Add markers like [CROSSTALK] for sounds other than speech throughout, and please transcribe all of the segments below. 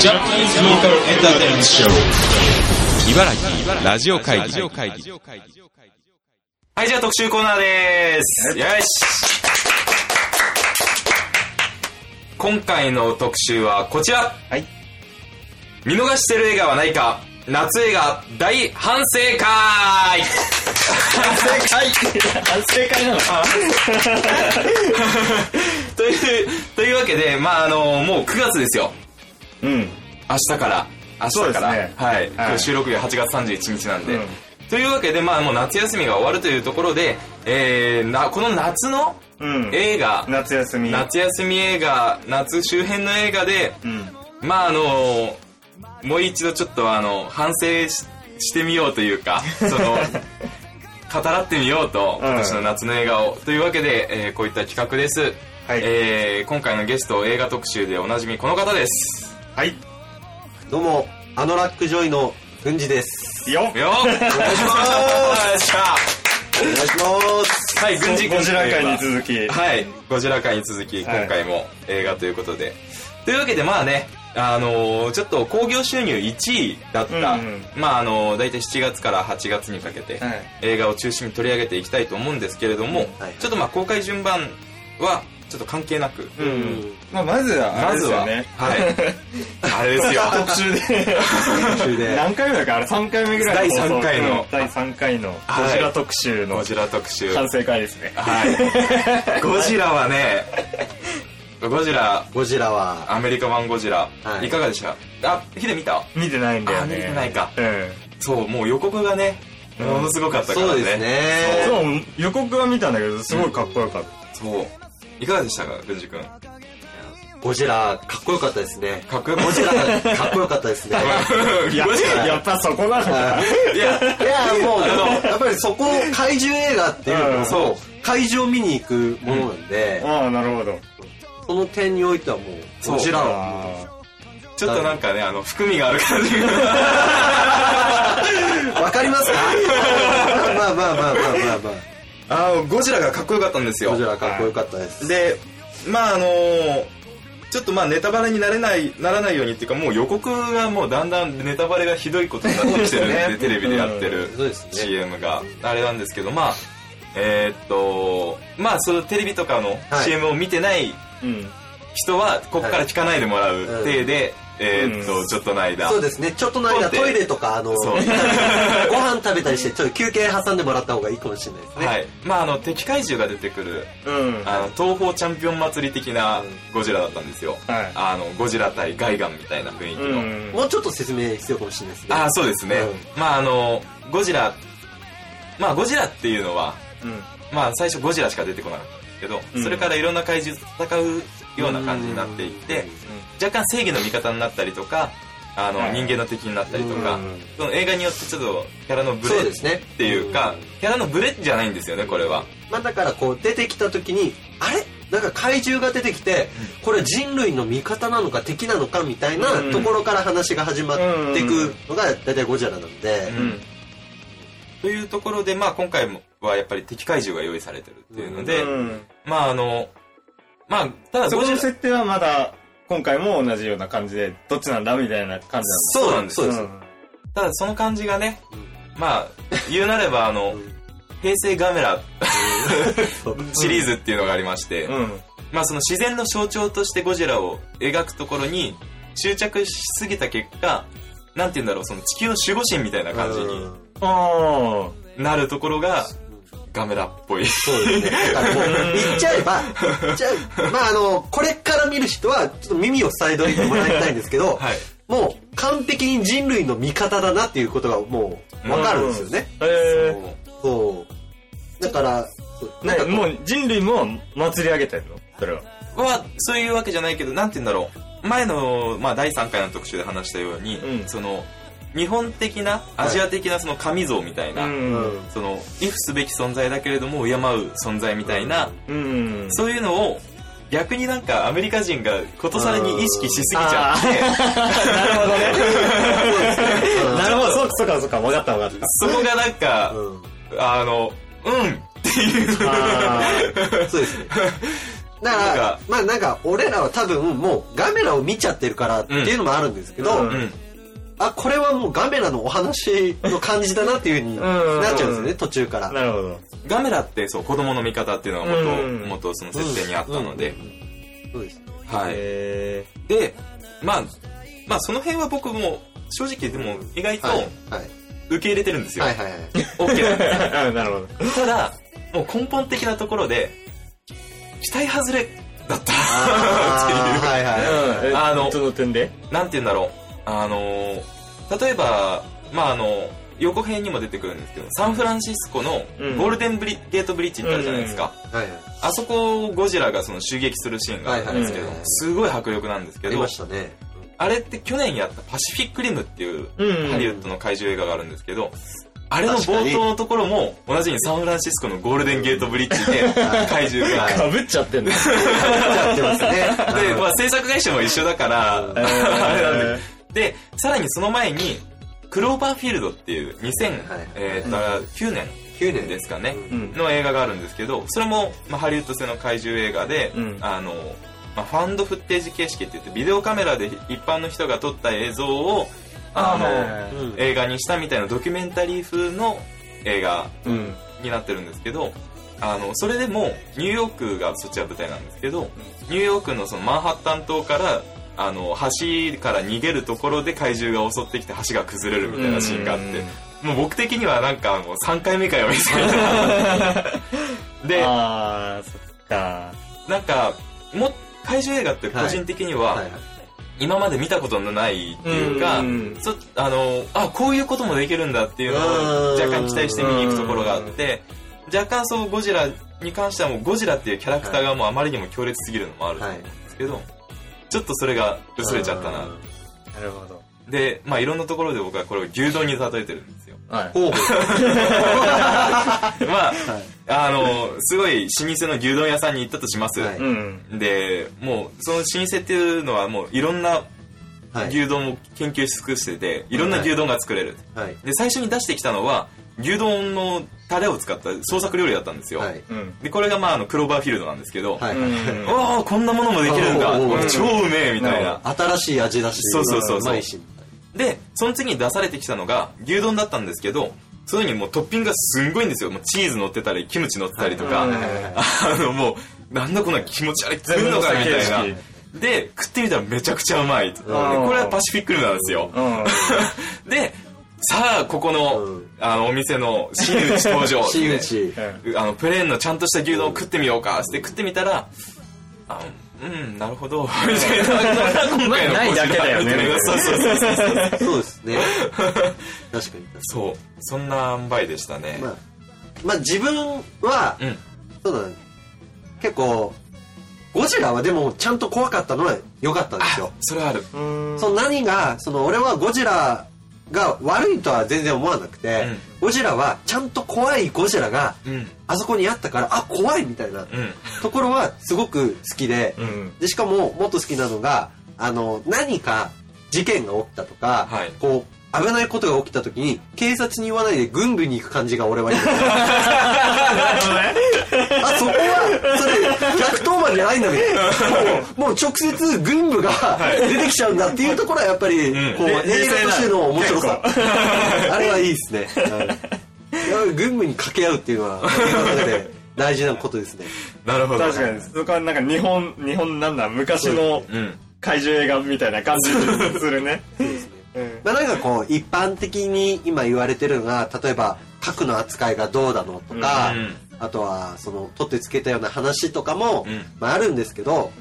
ジャパニーズローカルエンターテインメントショー茨城ラジオ会議はい、じゃあ特集コーナーです。よし。今回の特集はこちら。はい。見逃してる映画はないか夏映画大反省会正解正解なの？[LAUGHS] という、というわけで、まああの、もう9月ですよ。うん。明日から。明日から。ねはい。はい収録日8月31日なんで。うんというわけで、まあもう夏休みが終わるというところで、えー、な、この夏のうん。映画、夏休み。夏休み映画、夏周辺の映画で、うん。まああのもう一度ちょっとあの反省ししてみようというか [LAUGHS] その語らってみようと、うん。今年の夏の映画をというわけで、えーこういった企画です、はい。えー今回のゲスト映画特集でおなじみこの方です。はい。どうも、アノラックジョイの軍司です。よよっ。お願いします。お願いします。はい軍事ゴジラ会に続き。はいゴジラ会に続きはい。今回も映画ということで、というわけでまあねあのーちょっと興行収入1位だった、うんうん。まああのー大体7月から8月にかけて、はい。映画を中心に取り上げていきたいと思うんですけれども、はい。ちょっとまあ公開順番はちょっと関係なく、ううん。ん。まあ、まずは、あまずは、れですよね。はい。[LAUGHS] あれですよ。特集で。途中で。何回目だっけあれ3回目ぐらいの放送第三回の。うん第3回のはい。ゴジラ特集のゴジラ特集。反省会ですね。はい。[LAUGHS] ゴジラはねゴジラゴジラは、アメリカ版ゴジラ、はいい、かがでした？あヒデ見た？見てないんだよね。あ見てないかうん。そうもう予告がねうんものすごかったからねそうですね。そう、予告は見たんだけど、すごいかっこよかった。そういかがでしたか軍司君？ゴジラ、かっこよかったですね。かっこよかっゴジラ、かっこよかったですね。[LAUGHS] いやっぱそこなのか。いやいや、もう、やっぱりそこ、怪獣映画っていうのそう、怪獣を見に行くものなんで、ああ、なるほど。その点においてはもう、そう。ゴジラは、あちょっとなんかねあの含みがある感じが。わかりますか？[LAUGHS] まあまあまあまあまあまあ。あのゴジラがかっこよかったんですよ。ゴジラかっこよかったです。でまああのちょっとまあネタバレになれないならないようにっていうかもう予告がもうだんだんネタバレがひどいことになってきてるんで、ね。テレビでやってる CM が。あれなんですけどまあえーっとまあそのテレビとかのはい。CM を見てない。人はここから聞かないでもらう体で、えーっと、うん。ちょっとの間。そうですね。ちょっとの間トイレとか、あの、[LAUGHS] ご飯食べたりして、[LAUGHS] ちょっと休憩挟んでもらった方がいいかもしれないですね。はい。まああの敵怪獣が出てくるうん。あの東方チャンピオン祭り的なゴジラだったんですよ、はい。あのゴジラ対ガイガンみたいな雰囲気の、うん。もうちょっと説明必要かもしれないですね。ああそうですね、うまああのゴジラまあゴジラっていうのはうん。まあ最初ゴジラしか出てこなかった。んですけど、うん。それからいろんな怪獣と戦うような感じになっていって若干正義の味方になったりとかあの、はい。人間の敵になったりとか、うん。その映画によってちょっとキャラのブレっそうですね。ていうかキャラのブレじゃないんですよねこれは。まあだからこう出てきた時に、あれ？なんか怪獣が出てきて、これ人類の味方なのか敵なのかみたいなうん。ところから話が始まっていくのが大体ゴジラなんで、うん。というところで、まあ、今回はやっぱり敵怪獣が用意されてるっていうので、うん。まああのまあただそこゴジラの設定はまだ、今回も同じような感じで、どっちなんだみたいな感じそうなんです。そうです。ただその感じがね、まあ言うなればあの平成ガメラ [LAUGHS] シリーズっていうのがありまして、うん。うん。まあその自然の象徴としてゴジラを描くところに執着しすぎた結果なんて言うんだろうその地球の守護神みたいな感じにあなるところがガメラっぽいそうですね。だからもう、言っちゃえば、言っちゃえまああの、これから見る人は、ちょっと耳を塞いどいてもらいたいんですけど、はいもう完璧に人類の味方だなっていうことがもうわかるんですよね。あ。へそう。だから。なんかもう人類も祭り上げてるの？それは。はそういうわけじゃないけどなんて言うんだろう前の、まあ、第3回の特集で話したように、うんその日本的なアジア的なその神像みたいな、うん。その畏怖すべき存在だけれども敬う存在みたいな、うん。そういうのを逆になんかアメリカ人がことさらに意識しすぎちゃって [LAUGHS] なるほどね。うんなるほど、そうかそうかそうか、分かった分かっそこがなんか、うんあのうんっていう [LAUGHS] そうですね。だかなんから、まあなんか、俺らは多分もうガメラを見ちゃってるからっていうのもあるんですけど、うんうん。あ、これはもうガメラのお話の感じだなっていう風になっちゃうんですよね、途中から。なるほど。ガメラってそう、子供の味方っていうのが元、うん元その設定にあったので、そうです。はい。へで、まあ、まあその辺は僕も正直でも意外とはい。はい。受け入れてるんですよ。はいはいはい。OK なんですー。なるほど。ただ、もう根本的なところで、期待外れだったあー [LAUGHS] はいはい。うん。あのどの点で？なんて言うんだろう。あのー例えば、まああの、予告編にも出てくるんですけど、サンフランシスコのうんゴールデンブリ、ゲートブリッジってあるじゃないですか。はいはい。あそこをゴジラがその襲撃するシーンがあるんですけど、すごい迫力なんですけどありま、したね。あれって去年やったパシフィックリムっていううんハリウッドの怪獣映画があるんですけど、あれの冒頭のところも同じにサンフランシスコのゴールデンゲートブリッジで [LAUGHS] 怪獣が。かぶっちゃってんだ。やってますね。で、まあ制作会社も一緒だから、うんあれなんで。で、さらにその前に、クローバーフィールドっていう2000、はいえーと9年。9年。ですかね、うん。の映画があるんですけど、それも、まあ、ハリウッド製の怪獣映画で、うん。あの、まあ、ファンドフッテージ形式って言って、ビデオカメラで一般の人が撮った映像を、あの、映画にしたみたいなドキュメンタリー風の映画うん。になってるんですけど、あの、それでも、ニューヨークがそっちは舞台なんですけど、ニューヨークのそのマンハッタン島から、あの、橋から逃げるところで怪獣が襲ってきて橋が崩れるみたいなシーンがあって、もう僕的にはなんかもう3回目かよみたいな。[LAUGHS] で、あー、そっか。なんか、も、怪獣映画って個人的には、はいはい。今まで見たことのないっていうか、うんそあの、あ、こういうこともできるんだっていうのをうん若干期待して見に行くところがあって、若干そうゴジラに関してはもうゴジラっていうキャラクターがもうあまりにも強烈すぎるのもあると思うんですけど、ちょっとそれが薄れちゃったな。なるほど。で、まあいろんなところで僕はこれを牛丼に例えてるんですよ。はい。ほうほう。[LAUGHS] まあ、あの、すごい老舗の牛丼屋さんに行ったとします。はいうん。で、もうその老舗っていうのはもういろんなはい。牛丼を研究し尽くしてて、いろんな牛丼が作れる。はい。で、最初に出してきたのは、牛丼のタレを使った創作料理だったんですよ。はい。うん。で、これがまあ、あの、クローバーフィールドなんですけど、はい。うんおおこんなものもできるんだ超うめえみたいな。新しい味だし。そうそうそうそう。で、その次に出されてきたのが、牛丼だったんですけど、そのにもうトッピングがすんごいんですよ。もうチーズ乗ってたり、キムチ乗ってたりとか、あの、もう、なんだこんな気持ち悪い作るのかみたいな。で、食ってみたらめちゃくちゃうまいこれはパシフィックルなんですよ。うん。[LAUGHS] で、さあ、ここの、うんあの、お店の真打ち登場。[LAUGHS] 真打ち。あの、プレーンのちゃんとした牛丼を食ってみようか。って食ってみたたら、あうん、なるほど。みたいな今回のないだけだよねそうそうそうそう。そうですね。確かに。そう。そんな塩梅でしたね。まあ、まあ自分は、うん。そうだね。結構、ゴジラはでもちゃんと怖かったのは良かったんですよ。それはある。その何が、その俺はゴジラが悪いとは全然思わなくて、ゴジラはちゃんと怖いゴジラがうん。あそこにあったから、あ、怖いみたいなうん。ところはすごく好きで、うん。で、しかももっと好きなのが、あの、何か事件が起きたとか、はいこう、危ないことが起きた時に、警察に言わないで軍部に行く感じが俺はいい。あ、そこは、それ、110番じゃないんだけど、もう、もう直接軍部が出てきちゃうんだっていうところはやっぱり、うんこう、で映画としての面白さ。あれはいいですね。はい軍部に掛け合うっていうのは、映画の中で大事なことですね。なるほど。確かに、そこはなんか日本、日本なんだ、昔のうん。怪獣映画みたいな感じするね。うんまあなんかこう、一般的に今言われてるのが、例えば、核の扱いがどうだのとか、うんあとは、その、取ってつけたような話とかも、うんまああるんですけど、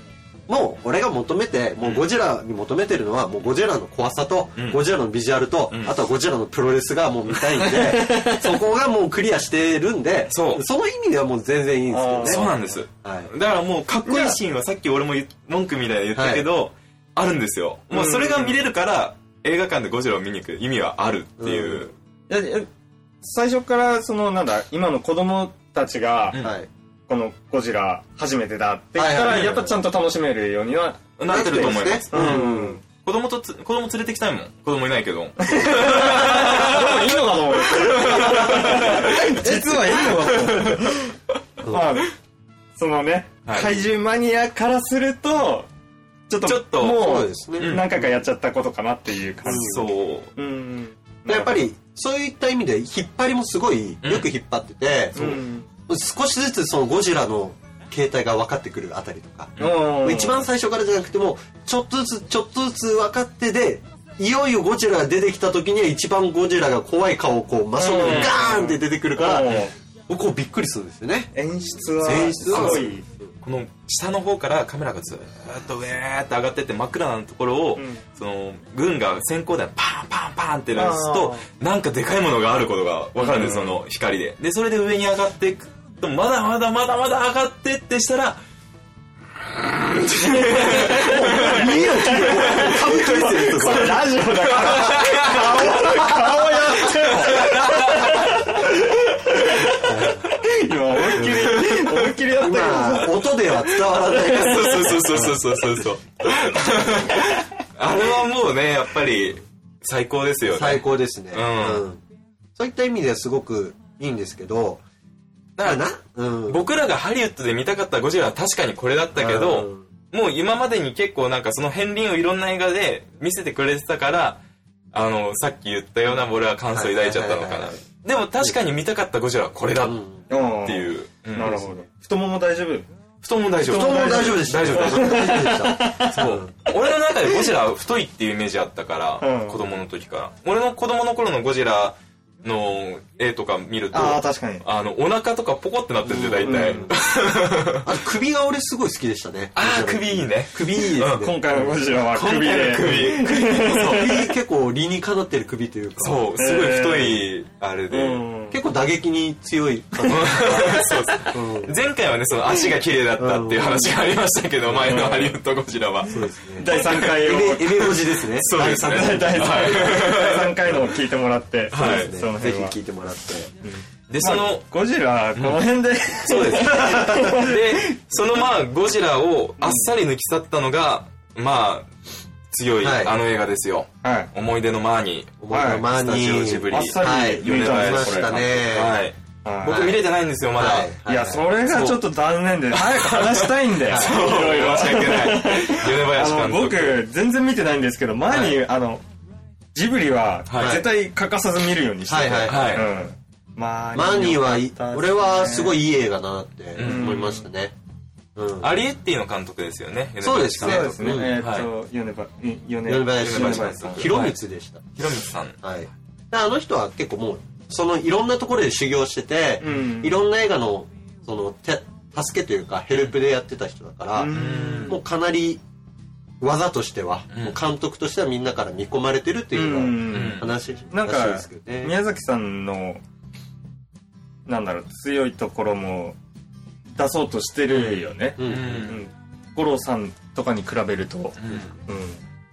もう俺が求めて、もうゴジラに求めてるのは、もうゴジラの怖さと、うんゴジラのビジュアルと、うんあとはゴジラのプロレスがもう見たいんで、[LAUGHS] そこがもうクリアしてるんで、そうの意味ではもう全然いいんですよね。そうなんです。はい。だからもうかっこいいシーンはさっき俺も言文句みたいに言ったけど、あるんですよ。もうそれが見れるから、映画館でゴジラを見に行く意味はあるっていう。いやいや最初から、その、なんだ、今の子供たちが、うんはい。このゴジラ初めてだって言ったら、やっぱちゃんと楽しめるようには、なってると思います。ううんん。子供とつ、子供連れてきたいもん。子供いないけど。いいのかと思う。[LAUGHS] 実はいいのかと思 [LAUGHS] う。まあ、そのね、はい怪獣マニアからすると、ちょっと、ちょっともう何回かやっちゃったことかなっていう感じ。そう。うん。でやっぱり、そういった意味で、引っ張りもすごい、よく引っ張ってて、う。ん、少しずつそのゴジラの形態が分かってくるあたりとか、うん。一番最初からじゃなくても、ちょっとずつ、ちょっとずつ分かってで、いよいよゴジラが出てきた時には一番ゴジラが怖い顔をこう真正面にガーンって出てくるから、うん。僕こうびっくりするんですよね。演出は、演出はすごい。この下の方からカメラがずーっと上ーって上がってって真っ暗なところを、ん。その軍が先行弾パンパンパンって鳴らすとなんかでかいものがあることが分かるんです、その光で。でそれで上に上がっていくとまだまだまだまだ上がってってしたら見えよ、君歌舞伎見てるとか。ラジオだから、顔、顔やってよ。[LAUGHS] 今思いっきり、きりやったけど音では伝わらない。そうそうそうそうそうそうそう [LAUGHS] あれはもうねやっぱり最高ですよね。最高ですね。うん。うん。そういった意味ではすごくいいんですけど、だからなうん。僕らがハリウッドで見たかったゴジラは確かにこれだったけど、もう今までに結構なんかその片鱗をいろんな映画で見せてくれてたから、あの、さっき言ったような俺は感想を抱いちゃったのかな。でも確かに見たかったゴジラはこれだ。っうんうんていう。うん。なるほど。太もも大丈夫？太もも大丈夫。太もも大丈夫でした。大丈夫、大丈夫。大丈夫。でした。そう。俺の中でゴジラは太いっていうイメージあったから、うん子供の時から。俺の子供の頃のゴジラの絵とか見ると、ああ、確かに。あの、お腹とかポコってなってるんで、大体。うんあと首が俺すごい好きでしたね。ああ、首いいね。首いいですね。今回のゴジラは首で。首。首。首結構理にかなってる首というか。そう、すごい太い、あれで。うん。結構打撃に強い感じ。[LAUGHS] そうです。前回はね、その足が綺麗だったっていう話がありましたけど、前のハリウッドゴジラは。そうですね。第3回を、エメ、エメ文字ですね。そうですね第三第回3はい回のを聞いてもらって、はい。そのぜひ聞いてもらって。で、その、ゴジラ、この辺で、そうです。[LAUGHS] で、そのまあ、ゴジラをあっさり抜き去ったのが、まあ、強いはいあの映画ですよ。はい。思い出のマーニー。思いのまスタジオジブリ。あっさりはい。抜いたん見まですしたね。はい。はい僕見れてないんですよ、まだ。はいいや、それがちょっと残念で、早く話したいんだよ。[LAUGHS] そう、いろいろ。申し訳ない。米林あの、監督。僕、全然見てないんですけど、前に、あの、ジブリははい絶対欠かさず見るようにしてて。はいはいはいうん。まあ、マーニーは俺はすごいいい映画だなってうん思いましたね。うん。アリエッティの監督ですよね。そうですねそうですね。うんえーっはと、米ば、米、米林米林さん広光でした。ひろみつさん。はい。であの人は結構もう、そのいろんなところで修行してて、うんいろんな映画の、その、て助けというか、ヘルプでやってた人だから、うんもうかなり、技としては、うんもう監督としてはみんなから見込まれてるっていうよううんな話、なんからしいですけどね。宮崎さんの、なんだろう、強いところも出そうとしてるよね。うん。う。うんん。五郎さんとかに比べると、うん。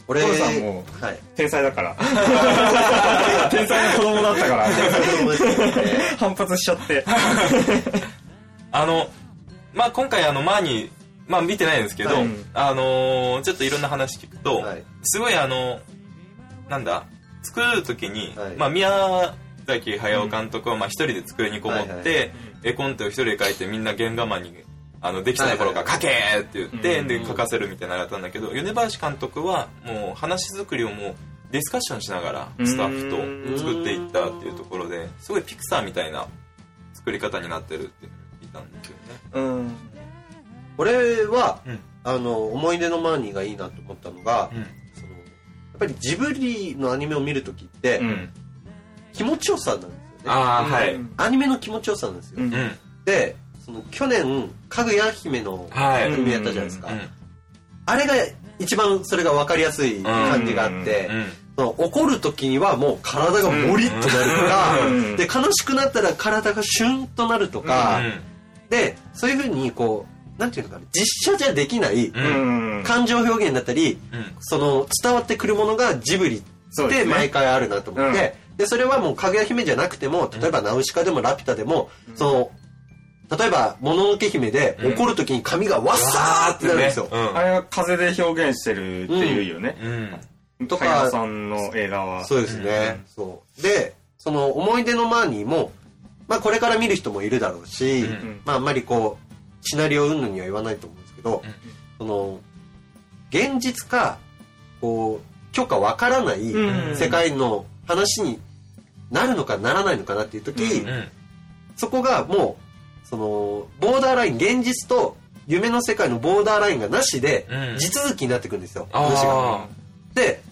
俺、お父さんもはい。天才だから。[LAUGHS] 天才の子供だったから。反発しちゃって。あの、まあ今回あの、マーニー、まあ見てないんですけど、はいあのーちょっといろんな話聞くと、はいすごいあの、なんだ、作る時に、はいまあ宮崎駿監督はまあ一人で机にこもって、はいはい絵コンテを一人で描いてみんな原画マンに、あの、できたところからはい書けって言って、うんで、書かせるみたいなのやったんだけど、米林監督はもう話作りをもうディスカッションしながらスタッフと作っていったっていうところで、すごいピクサーみたいな作り方になってるって聞いたんですよね。うん。俺は、うんあの、思い出のマーニーがいいなと思ったのが、うんそのやっぱりジブリのアニメを見るときって、うん。気持ちよさなんね。ああ、はい。うんアニメの気持ちよさなんですよ。うんうん。で、その去年、かぐや姫のはい。組やったじゃないですか。うんあれが一番それが分かりやすい感じがあって、うんその怒る時にはもう体がモリッとなるとか、うんで、悲しくなったら体がシュンとなるとか、で、そういうふうにこう、なんていうのかな、実写じゃできないうんうん。感情表現だったり、うんその伝わってくるものがジブリでそうですね毎回あるなと思って、でそれはもうかぐや姫じゃなくても例えばナウシカでもラピュタでも、その例えばもののけ姫でうん。怒る時に髪がわっさーってなるんですよ、うん。あれは風で表現してるっていうよね。うん。とかさんの映画は。そうですね、そう。でその思い出のマーニーもまあこれから見る人もいるだろうし、うん。まああんまりこうシナリオ云々には言わないと思うんですけど、その現実かこう許可わからないうん。世界の話になるのかならないのかなっていう時、うんうん。そこがもうそのボーダーライン現実と夢の世界のボーダーラインがなしでうん。地続きになってくるんですよ、話が。あで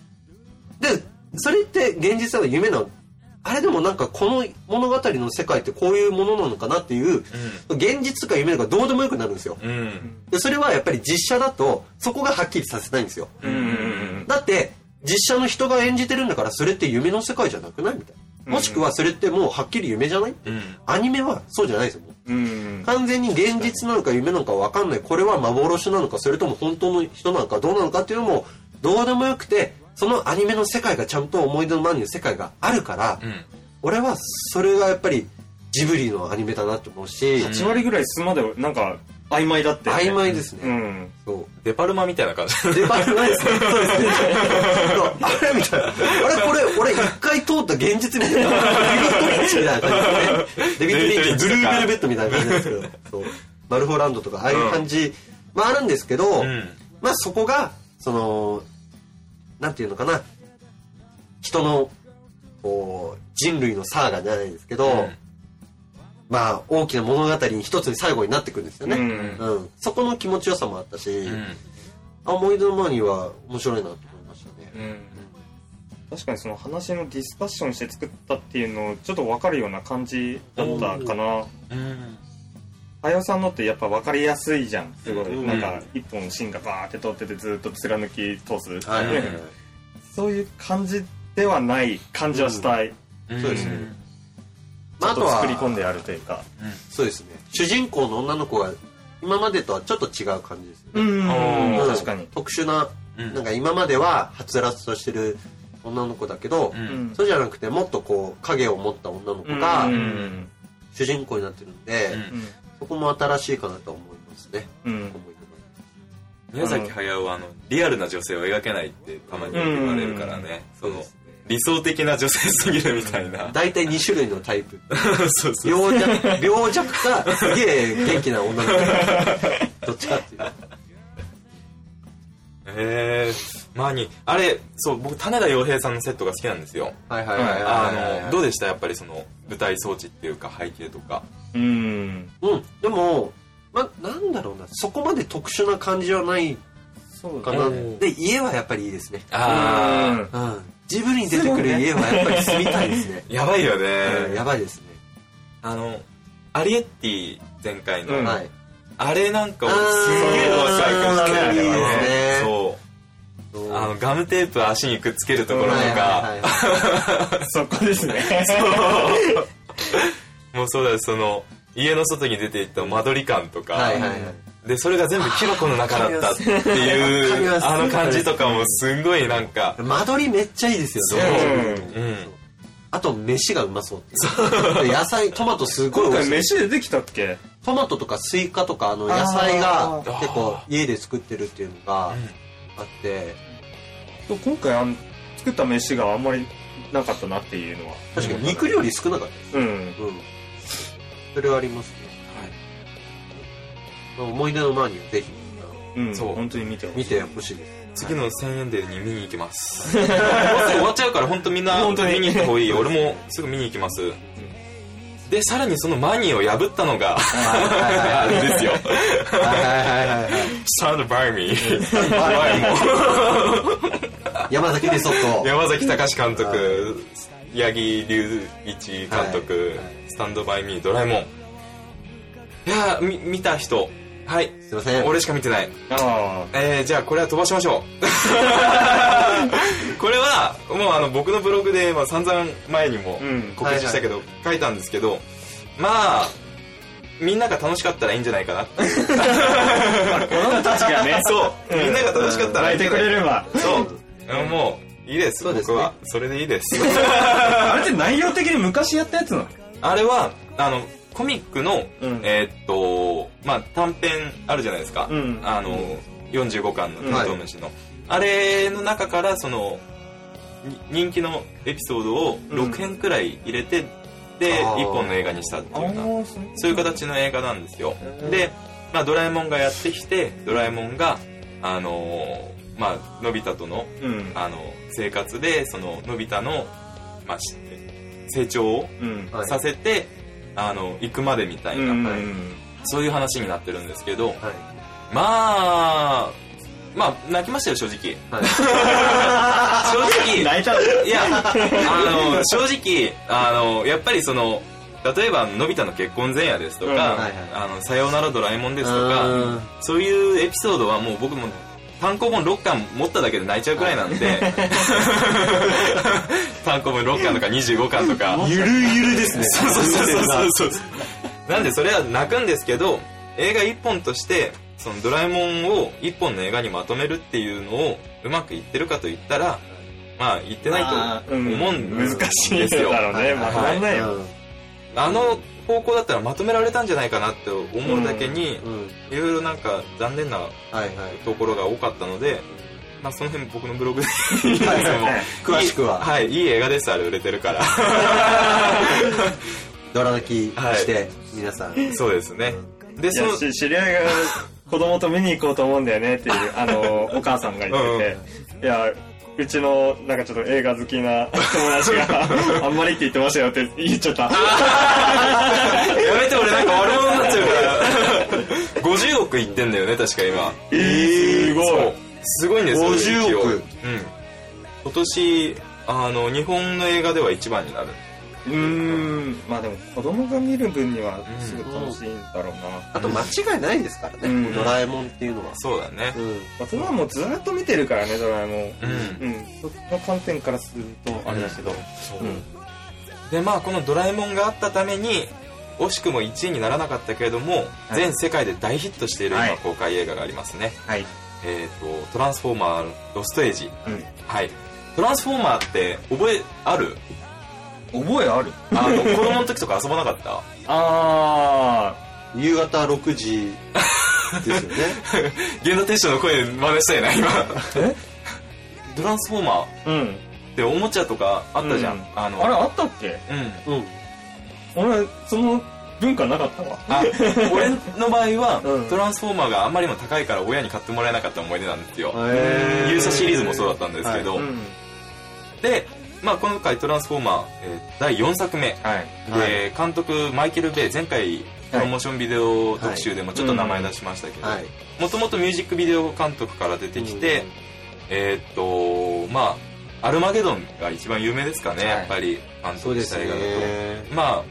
でそれって現実は夢なの？あれでもなんかこの物語の世界ってこういうものなのかなっていうあ現実とか夢とかどうでもよくなるんですよ。うん。うんでそれはやっぱり実写だとそこがはっきりさせたいんですよ。うんうん。だって実写の人が演じてるんだからそれって夢の世界じゃなくない？みたいなもしくはそれってもうはっきり夢じゃない？うん。アニメはそうじゃないですよ。もううん。うん完全に現実なのか夢なのか分かんない。これは幻なのかそれとも本当の人なのかどうなのかっていうのもどうでもよくてそのアニメの世界がちゃんと思い出のマニの世界があるから、うん。俺はそれがやっぱりジブリのアニメだなと思うし8割ぐらい進むまでなんか曖昧だって、曖昧ですね、うん。そう。デパルマみたいな感じ。デパルマですね。[LAUGHS] そうですね。あれみたいな。あれこれ俺一回通った現実みたいなデビッド・リンチみたいな感じですね。デビッド・リンチブルーベルベットみたいな感じですけど。そう。マルフォランドとかああいう感じもあるんですけど、うん。まあそこがそのなんていうのかな。人のこう人類のサーガじゃないですけど、うんまあ大きな物語に一つに最後になってくるんですよね、ううん。んそこの気持ちよさもあったし、うん。あ思い出の前には面白いなと思いましたね、うん。確かにその話のディスカッションして作ったっていうのちょっと分かるような感じだったかな。うん。あやさんのってやっぱ分かりやすいじゃんすごい、うん。なんか一本芯がバーって通っててずっと貫き通す、はいはいはい。そういう感じではない感じはしたい、うん。そうですねまああとは作り込んであるというか。そうですね。主人公の女の子が今までとはちょっと違う感じですよね、んうん確かに。特殊なうん。なんか今までははつらつとしてる女の子だけど、うん。うん。そうじゃなくてもっとこう影を持った女の子がうん。主人公になってるんで、うん。そこも新しいかなと思いますね、宮崎駿はあのリアルな女性を描けないってたまに言われるからね。その理想的な女性すぎるみたいな。出大体2種類のタイプ。[LAUGHS] そうそう病弱病弱かすげえ元気な女の子。どっちかっていう。へえマニあれそう僕種田洋平さんのセットが好きなんですよ。はいはいはいあのどうでした？やっぱりその舞台装置っていうか背景とか。うん。うん。でもまなんだろうな。そこまで特殊な感じはないそうかな、ね。で家はやっぱりいいですね。あうんジブリに出てくる家はやっぱり住みたいですね。あ [LAUGHS] やばいようんねやばいですね、あのアリエッティ前回の、うん。はい。あれなんかをすんげえ若いそうだねあれはね。そう。そう。あのガムテープ足にくっつけるところとか。[LAUGHS] そこですね。もうそうだよその家の外に出ていった間取り感とか、はいはいはいでそれが全部キノコの中だったっていう [LAUGHS] あの感じとかもすんごいなんか間取りめっちゃいいですよね。う。ん。あと飯がうまそうっていう。[LAUGHS] 野菜トマトすごい今美味しい。回飯出てきたっけ？トマトとかスイカとかあの野菜が結構家で作ってるっていうのがあって。今回あん作った飯があんまりなかったなっていうのは。確かに肉料理少なかったです。うん。うん。それはありますね。まあ思い出の前にはぜひ。うんそう。本当に見てほしい。見てほしいです。次の1000円デーに見に行きます。もうすぐ終わっちゃうから本当みんな本当に。見に行った方がいい俺もすぐ見に行きます。でさらにそのマニーを破ったのがあれですよ。はいはいはいはい「Stand by me」山崎リソット山崎隆監督八木隆一監督、はいはいスタンドバイミードラえもん。いや見た人はい。すいません。俺しか見てない。あえー、じゃあこれは飛ばしましょう。[LAUGHS] これはもうあの僕のブログで、まあ、散々前にもうん。告知したけど、書いたんですけどまあみんなが楽しかったらいいんじゃないかな。あ子供たちがね。[LAUGHS] そう。みんなが楽しかったらいいんじゃない泣いてくれれば。そう。もういいです。そうですね。僕はそれでいいです。[LAUGHS] あれって内容的に昔やったやつなの？あれはあのコミックの、うん。えーっとまあ短編あるじゃないですか、うん。あの45巻の「テントウムシの」あれの中からそのに人気のエピソードを6編くらい入れて、であー。1本の映画にしたっていうようなーそう。いう形の映画なんですよ。でまあ、ドラえもんがやってきてドラえもんがあのーまあのび太とのうん。あの生活でそののび太の、まあ、し成長をうん。はい。させて、あの行くまでみたいな、そういう話になってるんですけどはい。まあまあ泣きましたよ正直。はい。[LAUGHS] 正直。泣いいや、あの、正直、あの、やっぱりその、例えば、のび太の結婚前夜ですとか、うん。はいはいあの、さようならドラえもんですとうかん、そういうエピソードはもう僕も、単行本6巻持っただけで泣いちゃうくらいなんで、[LAUGHS] 単行本6巻とか25巻とか、ゆるゆるですね。そうそうそうそうそう。[LAUGHS] なんでそれは泣くんですけど映画一本としてそのドラえもんを一本の映画にまとめるっていうのをうまくいってるかと言ったらまあ言ってないと思うんですよ、難しいだろうね。まとまんないよあの方向だったらまとめられたんじゃないかなって思うだけにうんうん。いろいろなんか残念なはいはい。ところが多かったのでまあその辺僕のブログではいはい。詳しくは。はいいい映画ですあれ売れてるから。[LAUGHS] ドラ泣きして皆さん。そうですね。でいその知り合いが子供と見に行こうと思うんだよねっていうあのお母さんが言ってて、いやうちのなんかちょっと映画好きな友達が [LAUGHS] あんまりって言ってましたよって言っちゃった。やめて俺なんか悪者になっちゃうから。50億いってんだよね確か今。えー、すごい。すごいんですよ50億。うん。今年あの日本の映画では一番になるうーん。まあでも子供が見る分にはすごい楽しいんだろうな、あと間違いないですからね、うん。ドラえもんっていうのは、そうだね。うん。大人はもうずっと見てるからねドラえもん。うん。うん。その観点からするとあれだけど、そう。うん。でまあこの「ドラえもん」があったために惜しくも1位にならなかったけれども、はい。全世界で大ヒットしているはい。今公開映画がありますね、はい、えっ、と「トランスフォーマーロストエイジ。うん」はい。トランスフォーマーって覚えある？覚えある？あの子供の時とか遊ばなかった？あ夕方6時ですよね。源田鉄章の声真似したいな今。え？トランスフォーマー。あうん。っておもちゃとかあったじゃん、うん。あのあれあったっけ？うん。うん。俺その文化なかったわ。あ俺の場合は、[LAUGHS] うん。トランスフォーマーがあんまりにも高いから親に買ってもらえなかった思い出なんですよ、勇者シリーズもそうだったんですけど、うんで、まあ、今回「トランスフォーマー」えー第4作目。はい。で、監督マイケル・ベイ前回プロモーションビデオ特集でもちょっと名前出しましたけどはい。もともとミュージックビデオ監督から出てきて、えーっとまあアルマゲドンが一番有名ですかね、はい。やっぱり監督した映画だと、ねま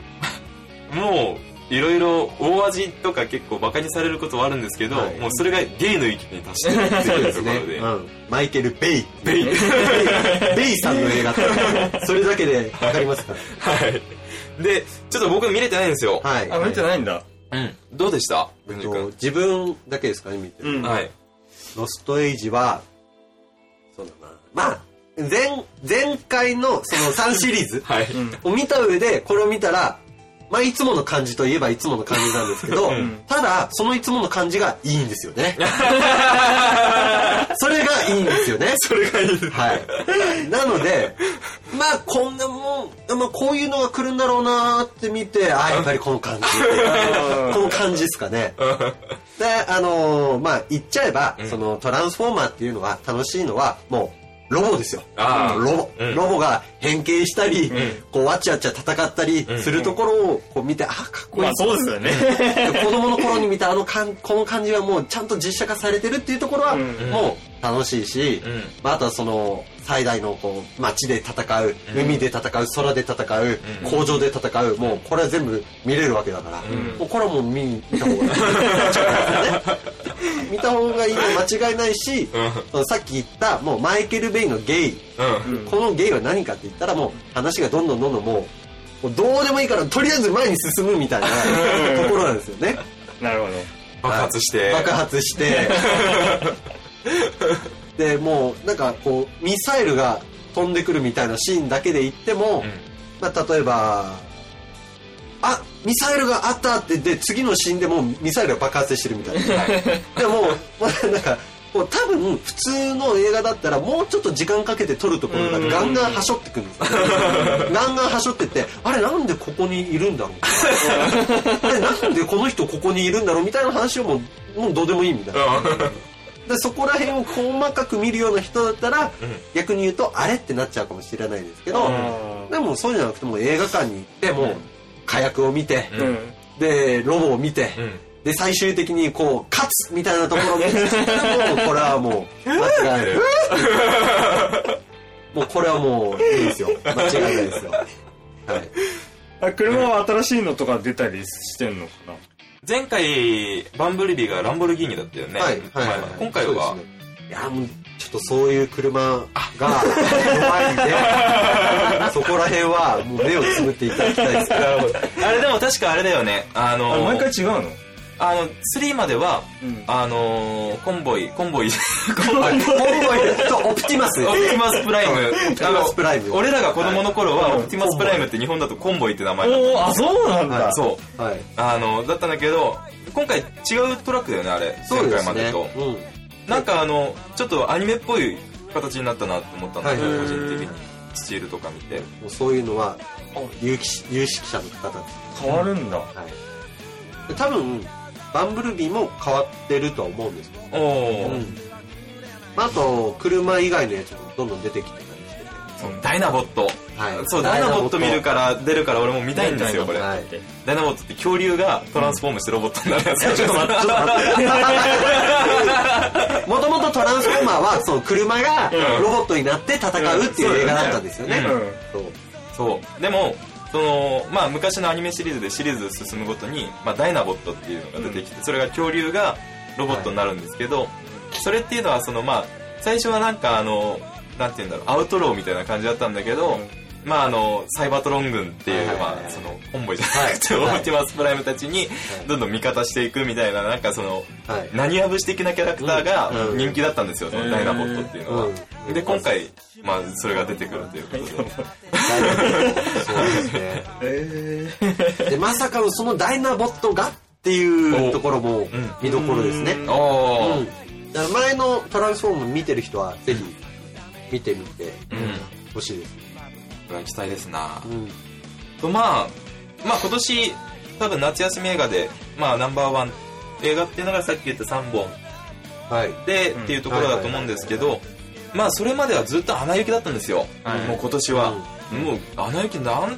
あ [LAUGHS] もういろいろ大味とか結構バカにされることはあるんですけど、はい。もうそれがゲイの域に達してるっていうところで。うん、マイケル・ベイベイ。ベイ。さんの映画。っ [LAUGHS] てそれだけでわかりますか？らはい。でちょっと僕見れてないんですよ、はい。あ見てないんだ。うん。どうでした？えっと君自分だけですかね見てる、うん。はい。ロストエイジはそうだな。まあ前前回のその3シリーズ [LAUGHS] を見た上でこれを見たらまあいつもの感じといえばいつもの感じなんですけど、[LAUGHS] んただそのいつもの感じがいいんですよね [LAUGHS] それがいいんですよねそれがいいはい。なので、まあこんなもん、まあこういうのが来るんだろうなーって見て、あ、やっぱりこの感じ。[LAUGHS] この感じですかね。で、あのーまあ言っちゃえば、そのトランスフォーマーっていうのは楽しいのは、もう、ロボですよ。ロボ、うん。ロボが変形したり、ん。こうわちゃわちゃ戦ったりするところをこう見て、あ、かっこいい。まあそうですよね。で [LAUGHS] 子供の頃に見たあのかんこの感じはもうちゃんと実写化されてるっていうところはうん。もう楽しいし、うん。まあ、あとはその最大のこう街で戦う、うん。海で戦う空で戦う、うん。工場で戦うもうこれは全部見れるわけだから、ん。もうこれはもう見見た方がいい。[LAUGHS] 見た方がいいの間違いないし、そのさっき言ったもうマイケル・ベイのゲイ、うん。うんこのゲイは何かって言ったらもう話がどんどんどんどんもうもうどうでもいいからとりあえず前に進むみたいなところなんですよね。なるほど。爆発して。爆発して [LAUGHS] でもうなんかこうミサイルが飛んでくるみたいなシーンだけで言っても、うん。まあ、例えばあミサイルがあったってで次のシーンでもうミサイルが爆発してるみたいな。でもう、まあ、なんかここう多分普通の映画だったらもうちょっと時間かけて撮るところがガンガンはしょってくるんですよ。ガンガンはしょってってあれなんでここにいるんだろうな。[LAUGHS] んでこの人ここにいるんだろうみたいな話をもうもうどうでもいいみたいなでそこら辺を細かく見るような人だったら、逆に言うとあれってなっちゃうかもしれないですけど、でもそうじゃなくてもう映画館に行ってもう火薬を見て、うん。でロボを見て、ん。で最終的にこう勝つみたいなところを見てもうこれはもう間違いない。[LAUGHS] もうこれはもういいですよ。間違いないですよ。はい。あ車は新しいのとか出たりしてんのかな？前回バンブルビーがランボルギーニだったよね、はいはい。は。い今回は、ね。いやもうちょっとそういう車が弱いんで [LAUGHS] そこら辺はもう目をつぶっていただきたいです。[LAUGHS] あれでも確かあれだよね。あのあ毎回違うの？あの3までは、うん。あのーコンボイコンボイ。コンボイ。はいコンボイ。とオプティマス。オプティマスプライム。オプティマスプライム。俺らが子供の頃ははいオプティマスプライムって日本だとコンボイって名前だっおおあそうなんだ、はいそう。はい。あのだったんだけど今回違うトラックだよねあれ。前回までと、うん。なんかあのちょっとアニメっぽい形になったなと思ったんだけど、はい個人的に。スチールとか見て。もうそういうのは有識者の方変わるんだ。はい、で多分バンブルビーも変わってるとは思うんですよ、おお、うん。まあ、あと車以外のやつもどんどん出てきてたりしててそうダイナボット、はい。そうダイナボット見るから出るから俺も見たいんですよこれ、はい。ダイナボットって恐竜がトランスフォームしてロボットになるやつ、ちょっと待ってちょっと待って。もともとトランスフォーマーはその車がロボットになって戦うっていう映画だったんですよね、うんそう。そう。でもそのまあ昔のアニメシリーズでシリーズ進むごとに、まあ、ダイナボットっていうのが出てきて、それが恐竜がロボットになるんですけど、それっていうのはそのまあ最初はなんかあのなんて言うんだろうアウトローみたいな感じだったんだけど、まああのサイバトロン軍っていう、まあそのコンボイじゃなくて、はい。オプティマスプライムたちにどんどん味方していくみたいななんかそのはい。何やぶし的なキャラクターがうん。人気だったんですよ、そのダイナボットっていうのは、うん。で今回まあそれが出てくるということで、そうですね。えでまさかのそのダイナボットがっていうところも見どころですね、おおー、うん、前のトランスフォーム見てる人はぜひ見てみてうん。ほしいです、これは期待ですな。うん。とまあまあ今年多分夏休み映画でまあナンバーワン映画っていうのがさっき言った3本。はい。で、っていうところだと思うんですけどまあそれまではずっと「アナ雪」だったんですよ、はい。もう今年は、もう「アナ雪」何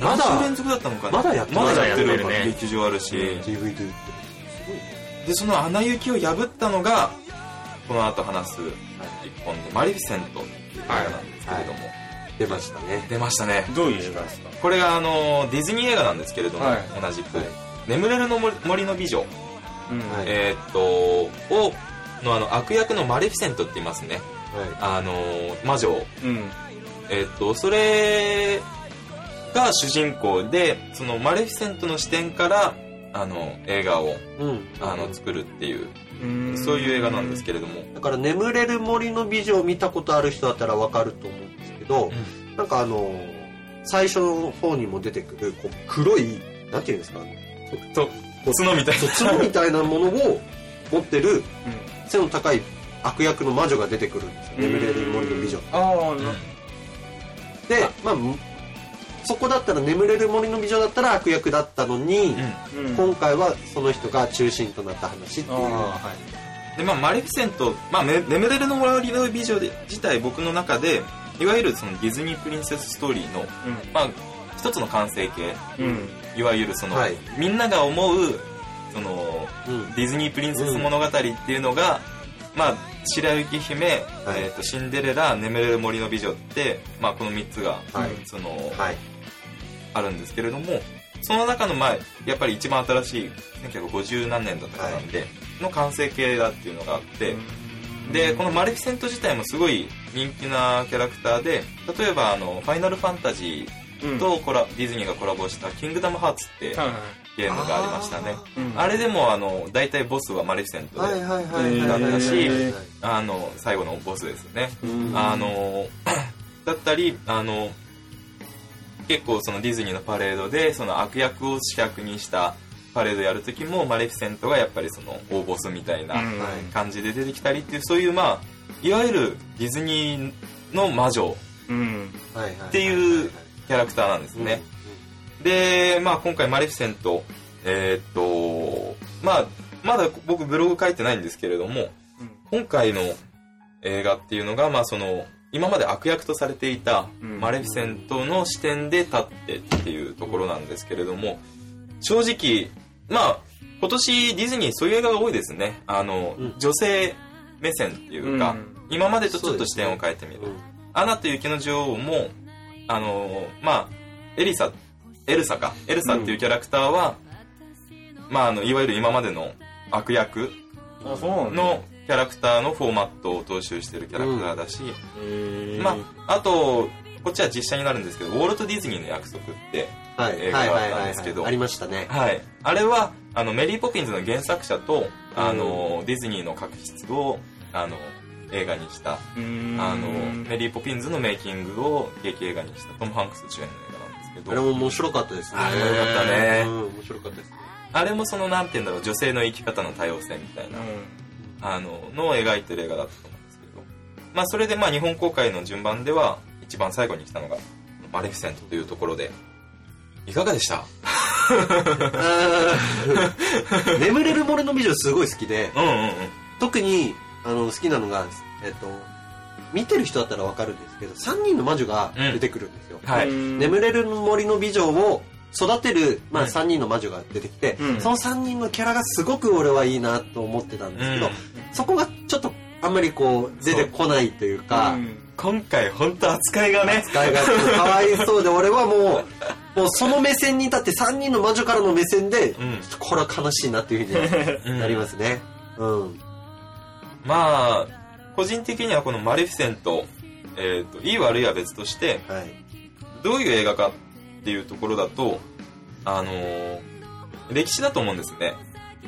まだ何週連続だったのかな？まだやってるまだやってるまだやってるね。劇場あるし、DVD 売ってるでその「アナ雪」を破ったのがこの後話す一本で「マリフィセント」っていう映画なんですけれども、出ましたね。出ましたね。ー、どういう映画ですか？これがあのディズニー映画なんですけれども、はい。同じく、はい眠れるの森森の美女」うん。はい。えーっとをのあの悪役のマレフィセントって言いますね。はあの魔女。をうん。えーっとそれが主人公でそのマレフィセントの視点からあの映画をいうん。あの作るっていううん。そういう映画なんですけれども。だから「眠れる森の美女」を見たことある人だったらわかると思う。んけど、なんかあの最初の方にも出てくるこう黒いなんていうんですかと角みたいな。角みたいなものを持ってる背の高い悪役の魔女が出てくるんですよ。眠れる森の美女ああなでまあむそこだったら眠れる森の美女だったら悪役だったのに、うん。うん。今回はその人が中心となった話っていう。はい。でまあマレフィセント、まあ、ね眠れるの森の美女で自体僕の中でいわゆるそのディズニープリンセスストーリーの、まあ、一つの完成形。いわゆるその、はい。みんなが思うそのうん。ディズニープリンセス物語っていうのが、まあ白雪姫、はい。えー、とシンデレラ眠れる森の美女って、まあ、この3つが、はい。そのはい。あるんですけれどもその中の、まあ、やっぱり一番新しい1950何年だったかなんで、の完成形だっていうのがあって、でこのマレフィセント自体もすごい人気なキャラクターで例えばあの「ファイナルファンタジー」とコラ、ディズニーがコラボした「キングダムハーツ」ってゲームがありましたね。うん。あれでもあの大体ボスはマレフィセントで、だったしはいあの最後のボスですね、うん。あの [COUGHS] だったりあの結構そのディズニーのパレードでその悪役を主役にしたパレードやる時もマレフィセントがやっぱりその大ボスみたいなうん。感じで出てきたりっていうそういうまあいわゆるディズニーの魔女っていうキャラクターなんですね、で、まあ、今回マレフィセントえーっとまあまだ僕ブログ書いてないんですけれども今回の映画っていうのが、まあ、その今まで悪役とされていたうん。マレフィセントの視点で立ってっていうところなんですけれども正直まあ今年ディズニーそういう映画が多いですね。あの、うん。女性目線っていうか、うん。今までとちょっと視点を変えてみる、うんアナと雪の女王もあのまあエリサエルサか。エルサっていうキャラクターは、まああのいわゆる今までの悪役あそうなんだ。のキャラクターのフォーマットを踏襲してるキャラクターだし、へー。まああとこっちは実写になるんですけどウォルト・ディズニーの約束ってはい映画があったんですけどはいありましたね。はい。あれはあのメリー・ポピンズの原作者とあの、ディズニーの確執をあの映画にしたあのメリー・ポピンズのメイキングを劇映画にしたトム・ハンクス主演の映画なんですけど。あれも面白かったですね。あれよかったね。うん面白かったですね。あれもそのなんて言うんだろう女性の生き方の多様性みたいな、あののを描いてる映画だったと思うんですけど。まあそれでまあ日本公開の順番では一番最後に来たのがマレフィセントというところでいかがでした？眠れる森の美女すごい好きでうんうんうん。特にあの好きなのがえっと見てる人だったらわかるんですけど3人の魔女が出てくるんですよ、はい。眠れる森の美女を育てる、まあ、うん3人の魔女が出てきて、うん。その3人のキャラがすごく俺はいいなと思ってたんですけど、うん。そこがちょっとあんまりこう出てこないというか、うん今回本当扱いがね。使いがかわいそうで俺はもうもうその目線に立って3人の魔女からの目線で、うん。これは悲しいなっていうふうになりますね。うん、まあ個人的にはこのマレフィセントえっ、といい悪いは別としてはい。どういう映画かっていうところだとあのー歴史だと思うんですね。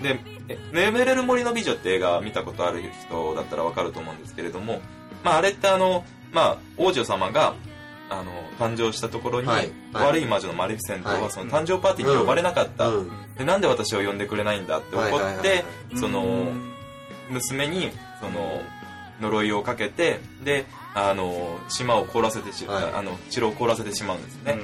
でえ「眠れる森の美女」って映画見たことある人だったらわかると思うんですけれどもまああれってあのまあ王女様があの誕生したところに、はい。はい悪い魔女のマレフィセントははい。その誕生パーティーに呼ばれなかった、うん。でなんで私を呼んでくれないんだって怒って、その娘にその呪いをかけてであの島を凍らせてし、はい。あの城を凍らせてしまうんですね、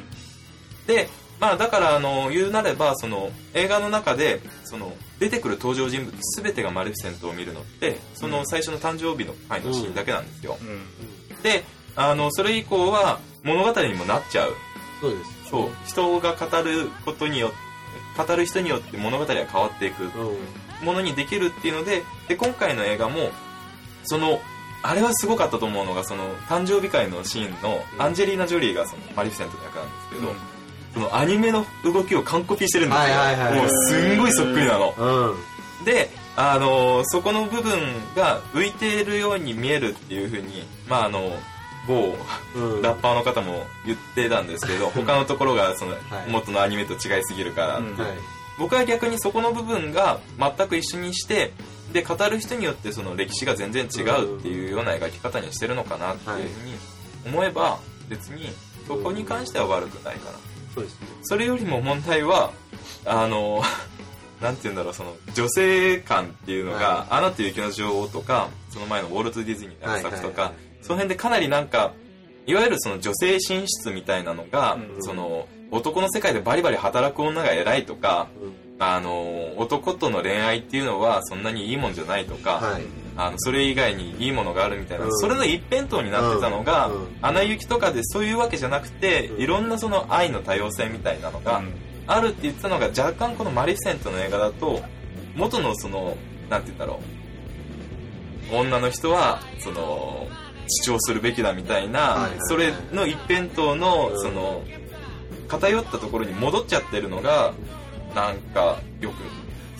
でまあだからあの言うなればその映画の中でその出てくる登場人物全てがマレフィセントを見るのってその最初の誕生日の回のシーンだけなんですよ、うん。であのそれ以降は物語にもなっちゃう。そうです。そう。人が語ることによって語る人によって物語が変わっていく。うん。ものにできるっていうのでで今回の映画もそのあれはすごかったと思うのがその誕生日会のシーンのうん。アンジェリーナ・ジョリーがそのマリフィセントの役なんですけど、そのアニメの動きを完コピしてるんですよ、はいはいはい。もうすんごいそっくりなの。うん。であのそこの部分が浮いているように見えるっていうふうにまああの某うん。ラッパーの方も言ってたんですけど [LAUGHS] 他のところがそのはい。元のアニメと違いすぎるからってうん。はい。僕は逆にそこの部分が全く一緒にしてで語る人によってその歴史が全然違うっていうような描き方にしてるのかなっていうふうに思えば別にそこに関しては悪くないかなそうですね。それよりも問題はあの [LAUGHS] なんて言うんだろうその女性感っていうのがは「アナと雪の女王」とかその前のウォルト・ディズニーの作とかその辺でかなりなんかいわゆるその女性進出みたいなのが、うんその男の世界でバリバリ働く女が偉いとかあの男との恋愛っていうのはそんなにいいもんじゃないとか、はい。あのそれ以外にいいものがあるみたいな、うん。それの一辺倒になってたのが「うん。うん。アナ雪」とかでそういうわけじゃなくて、うん。いろんなその愛の多様性みたいなのがあるって言ってたのが若干この「マリセント」の映画だと元のそのなんて言うんだろう。女の人はその主張するべきだみたいな、それの一辺倒のうんその偏ったところに戻っちゃってるのがなんかよく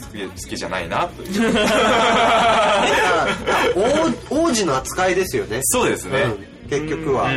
好き好きじゃないなという。王王子の扱いですよね。そうですね、うん結局は、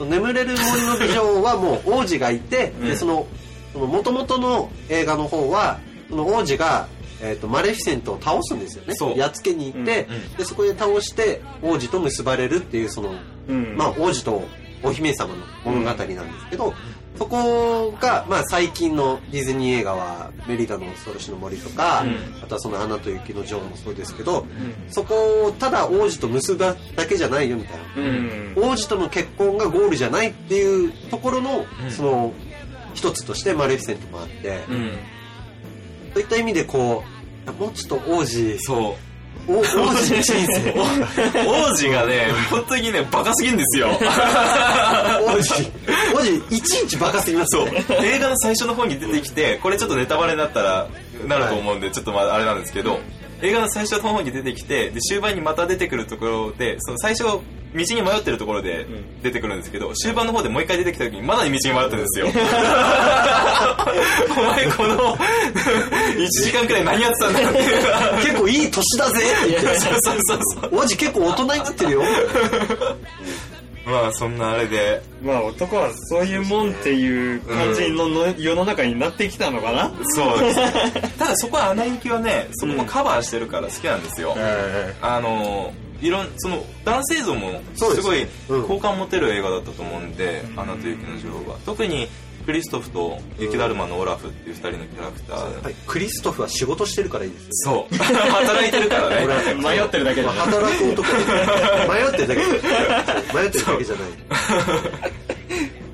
うん。眠れる森の美女はもう王子がいて、うん。でそのその元々の映画の方はその王子が、えー、とマレフィセントを倒すんですよね。そう。やっつけに行って、うんうん。でそこで倒して王子と結ばれるっていうその、うん。まあ王子とお姫様の物語なんですけど、そこが、まあ、最近のディズニー映画は「メリダの恐ろしの森」とか、あとはその「アナと雪の女王」もそうですけど、そこをただ王子と結ぶだけじゃないよみたいな。うん。王子との結婚がゴールじゃないっていうところの、その一つとしてマレフィセントもあって、うん。そういった意味でこうもうちょっと王子そうお王子の人生王子がね本当にねバカすぎんですよ。王子王子いちいちバカすぎますそう。ね映画の最初の方に出てきてこれちょっとネタバレになったらなると思うんで、ちょっとまああれなんですけど映画の最初の方に出てきてで終盤にまた出てくるところでその最初道に迷ってるところで出てくるんですけど終盤の方でもう一回出てきた時にまだ道に迷ってるんですよ。お前この1時間くらい何やってたんだって結構いい年だぜって言ってそうそうそうそう。王子結構大人になってるよまあそんなあれで。まあ男はそういうもんっていう感じのの世の中になってきたのかな？そうですね。[LAUGHS] ただそこは「アナ雪」はねそこもカバーしてるから好きなんですよ、えあのいろんその男性像もすすごいうん。好感持てる映画だったと思うんで「アナと雪の女王は」特にクリストフと雪だるまのオラフっていう二人のキャラクター、はい。クリストフは仕事してるからいいですそう。[LAUGHS] 働いてるからね。え迷ってるだけでまあ働く男迷ってるだけ迷ってるだけじゃない。[LAUGHS]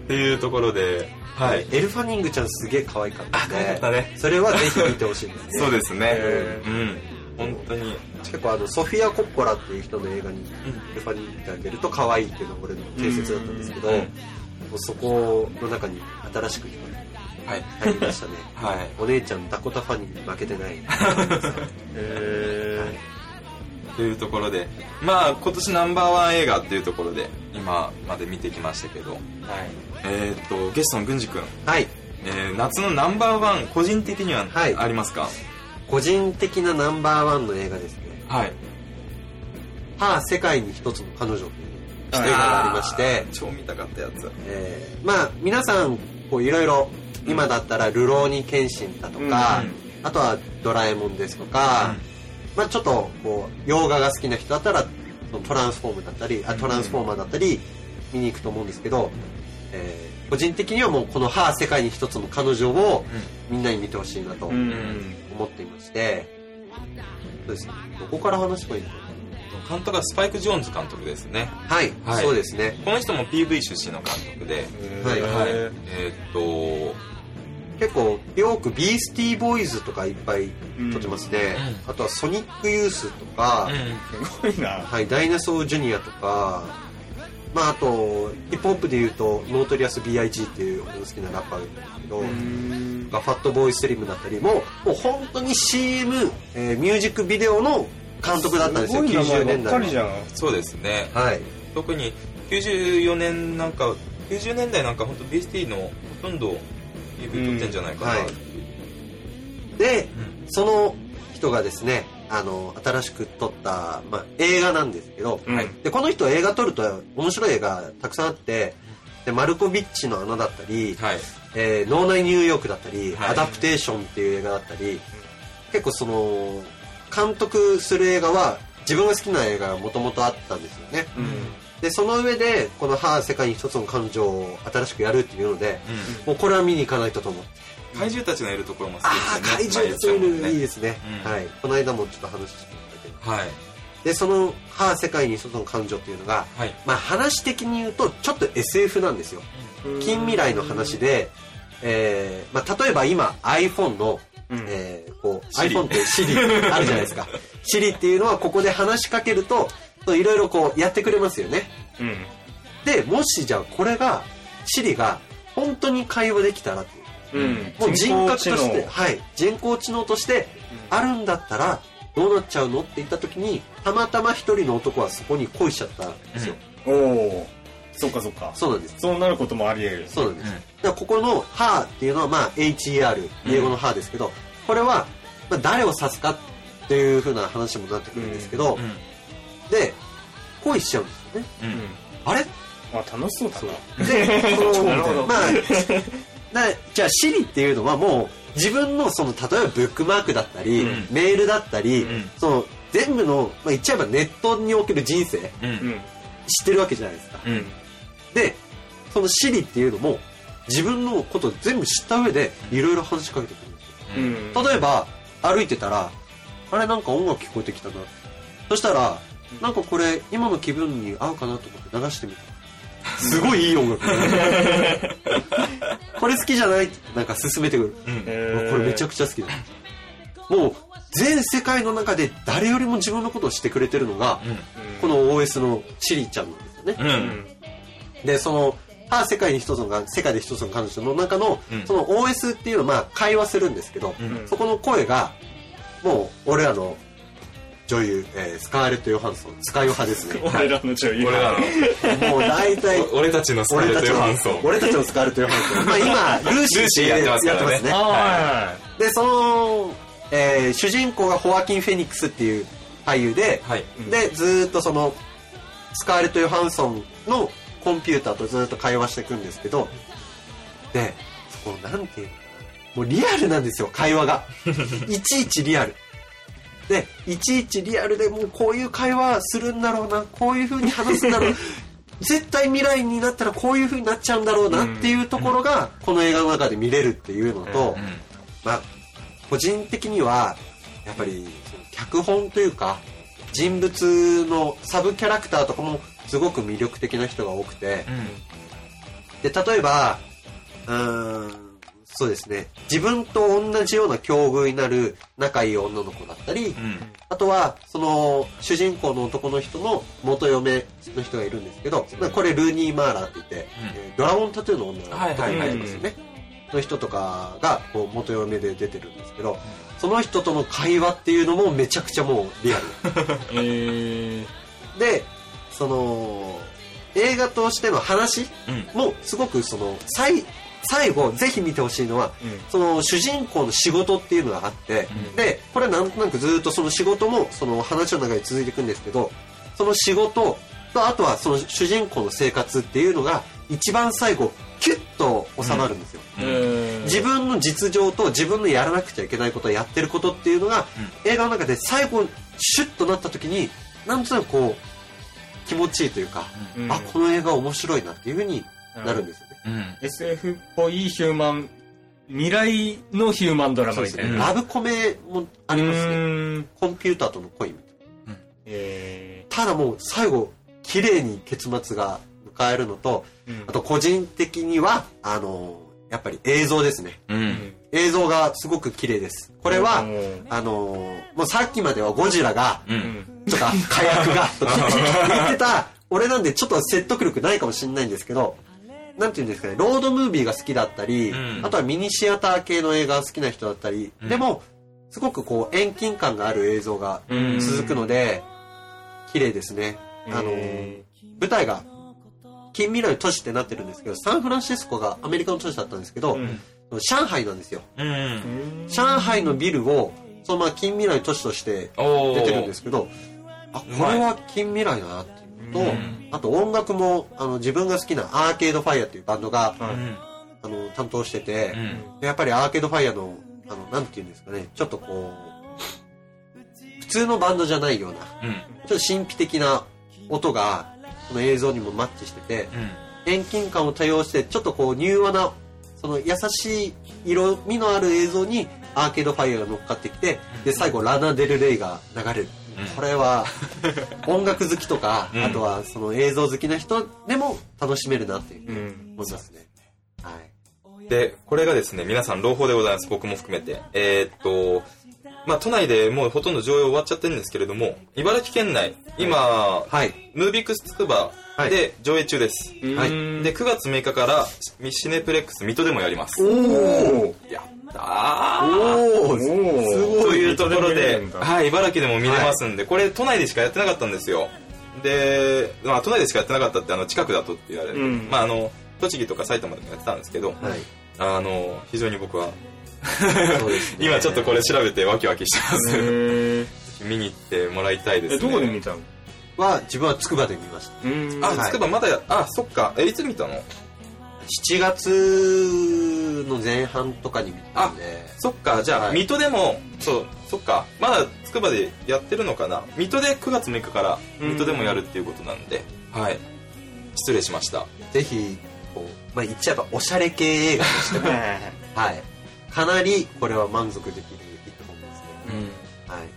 っていうところではい。エルファニングちゃんすげえ可愛かったんであ可愛かったね。それはぜひ見てほしいですね。そうですね。へうん。本当に。結構あのソフィア・コッポラっていう人の映画にエルファニングが出ると可愛いっていうのが俺の定説だったんですけど、うんもうそこの中に新しくはい入りましたね。はい。お姉ちゃんダコタファニーに負けてない。え [LAUGHS] というところでまあ今年ナンバーワン映画っていうところで今まで見てきましたけどはい。えーっとゲストの郡司君。はい。えー夏のナンバーワン個人的にははい。ありますか？個人的なナンバーワンの映画ですね。はい「はあ世界に一つの彼女」という映画がありまして。超見たかったやつ。えー。まあ皆さんこういろいろ今だったら「流浪に剣心」だとか、うん。あとは「ドラえもん」ですとか、まあちょっとこう洋画が好きな人だったらトランスフォームだったりあトランスフォーマーだったり見に行くと思うんですけど、えー個人的にはもうこの「はあ世界に一つの彼女」をみんなに見てほしいなとうん。思っていまして、そうです。ねどこから話せばいいのか監督はスパイク・ジョーンズ監督ですね。なはい、はい。そうですね。この人も PV 出身の監督で。はいはい。ええーっと結構よく Beastie Boys とかいっぱい撮ってますね、あとは Sonic Youth とか、うん。すごいな。はい、 Dinosaur Jr. とか、まああと、ヒップホップで言うと、 Notorious B.I.G. っていう好きなラッパーがいるん。ですけど、 Fatboy Slim だったりも、もう本当に CM、えーミュージックビデオの監督だったんですよ、すごい名前90年代そうですね。はい。特に94年なんか90年代なんか本当 BST のほとんどってんじゃないかな。うんはい。で、その人がですね、あの、新しく撮った、まあ、映画なんですけど、うんはい。で、この人映画撮ると面白い映画たくさんあって、で、マルコビッチの穴だったり、はい。えー脳内ニューヨークだったり、はい。アダプテーションっていう映画だったり、結構その、監督する映画は自分が好きな映画がもともとあったんですよね。で、その上で、この「はあ世界に一つの感情」を新しくやるっていうので、もうこれは見に行かないとと思う。うん怪獣たちのいるところも好きああ、怪ですよね獣というのいいでですね。うんはい。この間もちょっと話してたけど。はいで、その「はあ世界に一つの感情」っていうのが、はいまあ話的に言うと、ちょっと SF なんですよ。近未来の話で、えーまあ、例えば今 iPhone の、うん。えーこう iPhone って Siri [LAUGHS] あるじゃないですか。Siri っていうのはここで話しかけるといろいろこうやってくれますよね。うん。でもしじゃあこれが Siri が本当に会話できたらっていう。うん。もう人格としてはい。人工知能としてあるんだったらどうなっちゃうのって言った時にたまたま一人の男はそこに恋しちゃったんですよ、おおそっかそっか。そうなんです。そうなることもあり得る。そうなんです。うんだからここの「は」っていうのはまあ HER 英語の「は」ですけど、これはまあ誰を指すかっていう風な話もなってくるんですけど、うん。で恋しちゃうんですよね。うん。あれ？あ楽しそうだな。[LAUGHS] でそのなるほどまあなじゃあシリっていうのはもう自分のその例えばブックマークだったり、うん。メールだったり、うん。その全部の、まあ、言っちゃえばネットにおける人生知うん。うん。ってるわけじゃないですか。うん。でそのシリっていうのも自分のことを全部知った上でいろいろ話しかけてくるんですよ。うん。例えば歩いてたらあれなんか音楽聞こえてきたな。そしたらなんかこれ今の気分に合うかなと思って流してみた。[LAUGHS] すごいいい音楽これ好きじゃないってなんか勧めてくる。へーこれめちゃくちゃ好きだ。もう全世界の中で誰よりも自分のことをしてくれてるのが、この OS のシリちゃんなんですよね、うん。でそのあ世界に一つのが世界で一つの彼女の中の、うん。その OS っていうのはまあ会話するんですけど、うん。そこの声がもう俺らの女優、えースカーレット・ヨハンソンスカヨハですね。[LAUGHS] 俺らの女優。俺らの。もう大体お [LAUGHS] 俺たちのスカーレット・ヨハンソン。俺たちのスカーレット・ヨハンソン。まあ今ルーシールーシーやってますからね。やってますあはでその、えー主人公がホアキン・フェニックスっていう俳優で、はい。でずーっとそのスカーレット・ヨハンソンのコンピューターとずーっと会話していくんですけどでそこなんていうのかなもうリアルなんですよ会話が。[LAUGHS] いちいちリアル。でいちいちリアルでもうこういう会話するんだろうなこういう風に話すんだろう。[LAUGHS] 絶対未来になったらこういう風になっちゃうんだろうなっていうところがこの映画の中で見れるっていうのと、まあ、個人的にはやっぱり脚本というか人物のサブキャラクターとかもすごく魅力的な人が多くて。で例えばうーんそうですね。自分と同じような境遇になる仲いい女の子だったり、うん。あとはその主人公の男の人の元嫁の人がいるんですけど、これルーニー・マーラーって言って、えードラゴンタトゥーの女の子はいはいはいいますよね、の人とかがこう元嫁で出てるんですけどその人との会話っていうのもめちゃくちゃもうリアル。[LAUGHS] えー。でその映画としての話うん。もすごくその最最後ぜひ見てほしいのはその主人公の仕事っていうのがあって、うん。でこれはなんとなくずっとその仕事もその話の中で続いていくんですけどその仕事とあとはその主人公の生活っていうのが一番最後キュッと収まるんですよ、えー。自分の実情と自分のやらなくちゃいけないことをやってることっていうのが、映画の中で最後シュッとなった時になんとなくこう気持ちいいというか、うん。あこの映画面白いなっていうふうになるんですよね、うん。SF っぽいヒューマン未来のヒューマンドラマみたいな。ラブコメもありますね。コンピューターとの恋みたいな。えただもう最後綺麗に結末が迎えるのとー。うんあと個人的にはあのやっぱり映像ですねうん映像がすごく綺麗です。これはうんあのもうさっきまではゴジラがうん。とか火薬が [LAUGHS] とか言ってた俺なんでちょっと説得力ないかもしれないんですけどなんていうんですかねロードムービーが好きだったり、うん。あとはミニシアター系の映画が好きな人だったり、うん。でもすごくこう遠近感がある映像がうん。続くので綺麗ですね。あのえ舞台が近未来の都市ってなってるんですけどサンフランシスコがアメリカの都市だったんですけど、うん上海なんですよ。うん。ー上海のビルをそのまま近未来の都市として出てるんですけどあこれは近未来だなっていうのと、うん。あと音楽もあの自分が好きなアーケードファイアっていうバンドがはいうん。あの担当してて、やっぱりアーケードファイアのあのなんていうんですかねちょっとこう普通のバンドじゃないようなうん。ちょっと神秘的な音がこの映像にもマッチしてて遠近感を多用してちょっとこう柔和なその優しい色味のある映像にアーケードファイアが乗っかってきてで最後ラナ・デル・レイが流れる、うん。これは音楽好きとか、うん。あとはその映像好きな人でも楽しめるなっていううん。思いますね、はい。で、これがですね、皆さん朗報でございます。僕も含めて。えーっと、まあ、都内でもうほとんど上映終わっちゃってるんですけれども、茨城県内、今、はい。ムービックスつくばで上映中です。はい。うんで、9月6日からシネプレックス水戸でもやります。おおやったー。おー。すごいというところではい、茨城でも見れますんで、これ都内でしかやってなかったんですよ。で、まあ、都内でしかやってなかったって、あの、近くだとって言われる。うん。まあ、あの、栃木とか埼玉でもやってたんですけど、はいあの、非常に僕は、ね。[LAUGHS] 今ちょっとこれ調べてワキワキしてます。見に行ってもらいたいですえね。どこで見たの？は自分は筑波で見ました。うん。あ、はい。つくばまだや、あ、そっか。え、いつ見たの？7月の前半とかに見たんで。そっか、じゃあ、はい。水戸でも、そう、そっか、まだつくばでやってるのかな？水戸で9月6日から水戸でもやるっていうことなんで、はい。失礼しました。ぜひこまあ言っちゃえばおしゃれ系映画としても、はい。かなりこれは満足できる一本ですね。うんはい。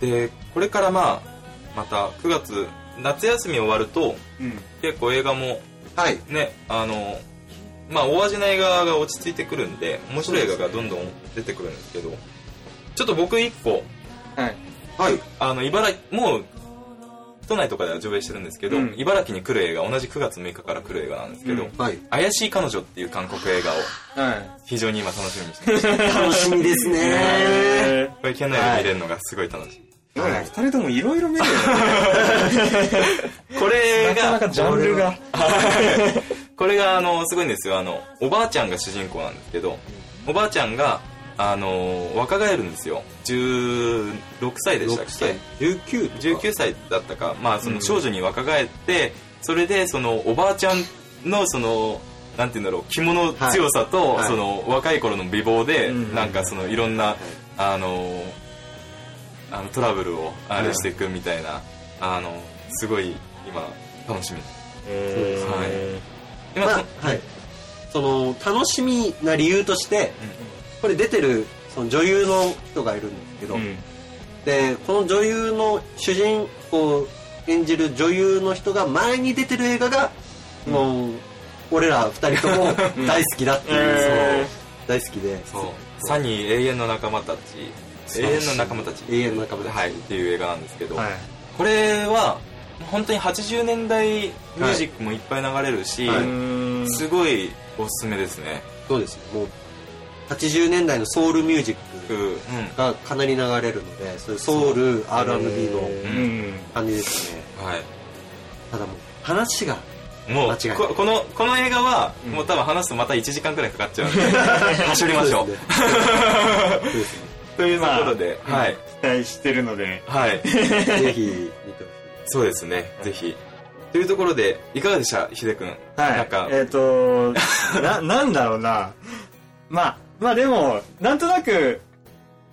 でこれからまあまた9月夏休み終わるとうん結構映画もはい。ねあのまあ大味な映画が落ち着いてくるんで面白い映画がどんどん出てくるんですけどちょっと僕一個はいはい。あの茨城もう都内とかでは上映してるんですけど、うん。茨城に来る映画同じ9月6日から来る映画なんですけど「うん。はい。怪しい彼女」っていう韓国映画をはい。非常に今楽しみにしてます。[LAUGHS] 楽しみですね。えこれキャンナイで見れるのがすごい楽しみ、ーなんか二人ともいろいろ見るよね。[LAUGHS] これがなかなかジャンルが。これがあのすごいんですよ。あのおばあちゃんが主人公なんですけどおばあちゃんがあの若返るんですよ。16歳でしたっ6歳。け。19とか。19歳だったか。まあその少女に若返ってそれでそのおばあちゃんのそのなんて言うんだろう着物強さと、はい。その若い頃の美貌で、うん。なんかそのいろんな、あのあのトラブルをあれしていくみたいな、あのすごい今楽しみ。え今、まあ、はい。その、楽しみな理由として、これ出てる、その女優の人がいるんですけど、ーうん。で、この女優の主人公を演じる女優の人が前に出てる映画が、もう、俺ら二人とも大好きだっていう、う大好きで、そう。サニー永遠の仲間たち。永遠の仲間たち。永遠の仲間たち。はいっていう映画なんですけど、はい。これは本当に80年代ミュージックもいっぱい流れるし、はい。すごいおすすめですね。そうですね、もう、80年代のソウルミュージックうん。がかなり流れるので、そういうソウル、R&B のうん。感じですね。はい。ただもう、話が、もう間違いない。ここのこの映画は、もう多分話すとまた1時間くらいかかっちゃうんで。[LAUGHS] 走りましょう。というところで、はい。期待してるので。はい。ぜひ見てほしい。そうですね。ぜひ。というところでいかがでした？ひでくんはい。なんか、えっと [LAUGHS] ななんだろうな。まあまあでもなんとなく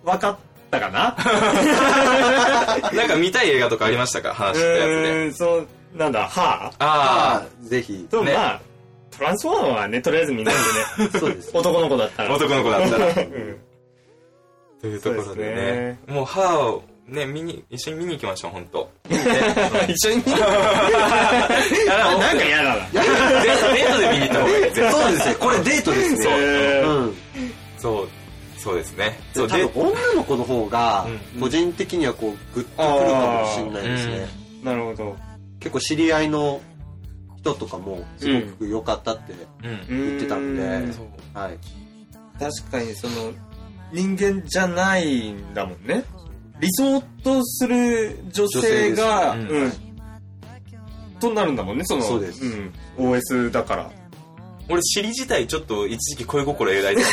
分かったかな？[LAUGHS] なんか見たい映画とかありましたか？話したやつうでーんそうなんだはあ？ああぜひ。と、ね。まあトランスフォーマーはねとりあえず見ないんでね。そうです。男の子だったら。あ男の子だったら。うん。というところでそうでね。すもう歯をね見に一緒に見に行きましょう本当一緒に見る [LAUGHS] あなんか嫌だな。デートで見に行った方がいいそうですね。これデートですね。そう。えーうん。そうそうですね。そう多分で女の子の方がうん。個人的にはこうグッとくるかもしれないですね。なるほど。結構知り合いの人とかもすごく良かったってうん。言ってたんで、うん。そう。はい。確かにその人間じゃないんだもんね。理想とする女性が、ね。うん。となるんだもんねその。そうです。ん、OS だから俺尻自体ちょっと一時期恋心描いて。た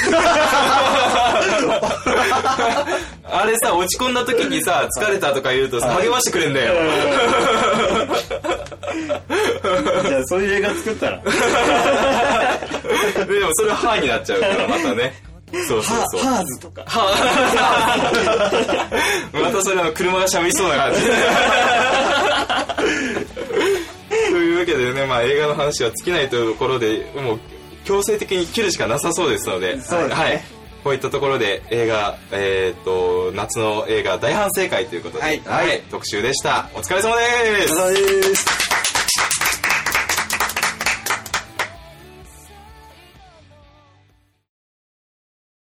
[LAUGHS] あれさ落ち込んだ時にさ疲れたとか言うとさ励ましてくれんだよ。じゃあそういう映画作ったら [LAUGHS] でもそれは歯になっちゃうからまたね。そうそうそう。ハーズとか。[LAUGHS] またそれは車が喋りそうな感じ。というわけでね、まあ、映画の話は尽きないというところでもう強制的に切るしかなさそうですのでね。はい、こういったところで映画、えー、と夏の映画大反省会ということで、はい。特集でした。お疲れ様です。